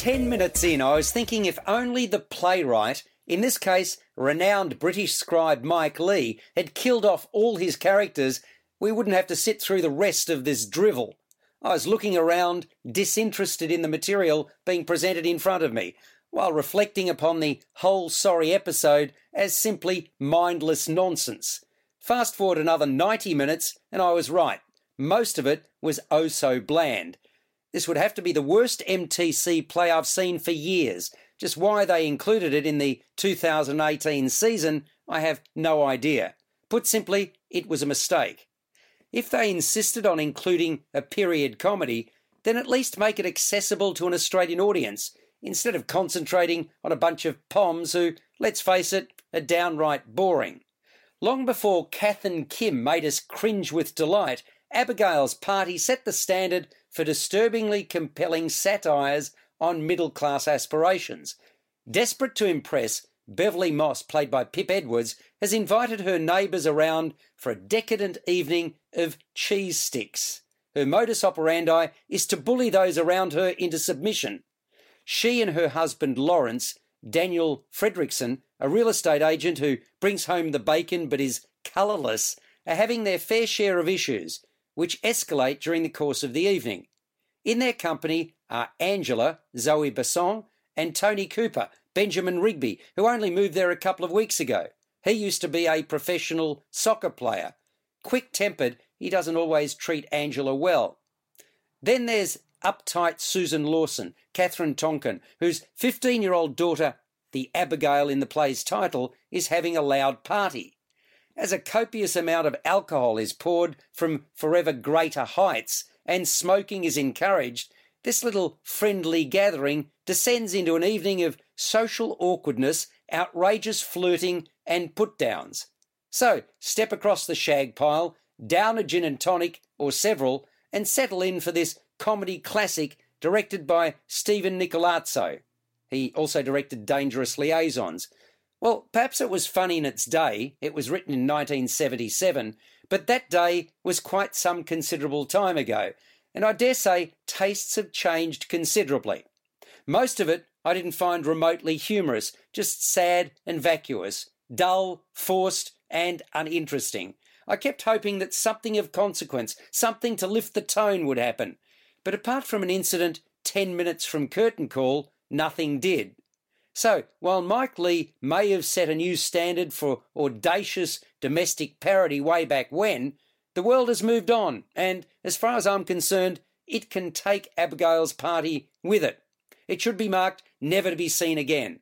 10 minutes in, I was thinking if only the playwright, in this case, renowned British scribe Mike Leigh, had killed off all his characters, we wouldn't have to sit through the rest of this drivel. I was looking around, disinterested in the material being presented in front of me, while reflecting upon the whole sorry episode as simply mindless nonsense. Fast forward another 90 minutes, and I was right. Most of it was oh so bland. This would have to be the worst MTC play I've seen for years. Just why they included it in the 2018 season, I have no idea. Put simply, it was a mistake. If they insisted on including a period comedy, then at least make it accessible to an Australian audience, instead of concentrating on a bunch of POMs who, let's face it, are downright boring. Long before Kath and Kim made us cringe with delight, Abigail's party set the standard for disturbingly compelling satires on middle class aspirations. Desperate to impress, Beverly Moss, played by Pip Edwards, has invited her neighbours around for a decadent evening of cheese sticks. Her modus operandi is to bully those around her into submission. She and her husband Lawrence, Daniel Frederiksen, a real estate agent who brings home the bacon but is colourless, are having their fair share of issues, which escalate during the course of the evening. In their company are Angela, Zoe Boesen, and Tony Cooper, Benjamin Rigby, who only moved there a couple of weeks ago. He used to be a professional soccer player. Quick tempered, he doesn't always treat Angela well. Then there's uptight Susan Lawson, Katherine Tonkin, whose 15 year old daughter, the Abigail in the play's title, is having a loud party. As a copious amount of alcohol is poured from forever greater heights and smoking is encouraged, this little friendly gathering descends into an evening of social awkwardness, outrageous flirting, and put downs. So, step across the shag pile, down a gin and tonic, or several, and settle in for this comedy classic directed by Stephen Nicolazzo. He also directed Dangerous Liaisons. Well, perhaps it was funny in its day, it was written in 1977, but that day was quite some considerable time ago, and I dare say tastes have changed considerably. Most of it I didn't find remotely humorous, just sad and vacuous, dull, forced, and uninteresting. I kept hoping that something of consequence, something to lift the tone would happen. But apart from an incident 10 minutes from curtain call, nothing did. So, while Mike Leigh may have set a new standard for audacious domestic parody way back when, the world has moved on, and as far as I'm concerned, it can take Abigail's party with it. It should be marked never to be seen again.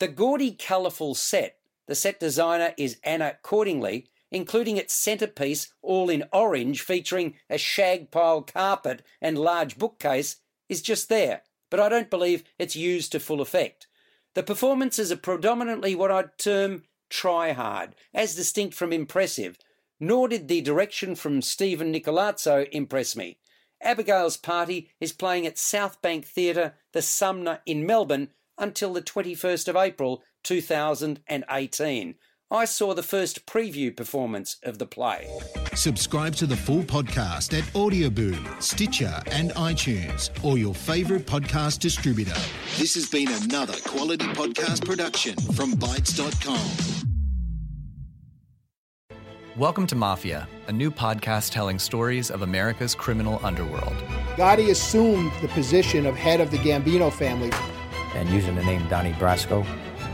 The gaudy, colourful set, the set designer is Anna Cordingley, including its centrepiece, all in orange, featuring a shag pile carpet and large bookcase, is just there, but I don't believe it's used to full effect. The performances are predominantly what I'd term try hard, as distinct from impressive, nor did the direction from Stephen Nicolazzo impress me. Abigail's Party is playing at South Bank Theatre, the Sumner in Melbourne, until the 21st of April 2018. I saw the first preview performance of the play. Subscribe to the full podcast at Audioboom, Stitcher, and iTunes, or your favourite podcast distributor. This has been another quality podcast production from Bytes.com. Welcome to Mafia, a new podcast telling stories of America's criminal underworld. Gotti assumed the position of head of the Gambino family. And using the name Donnie Brasco,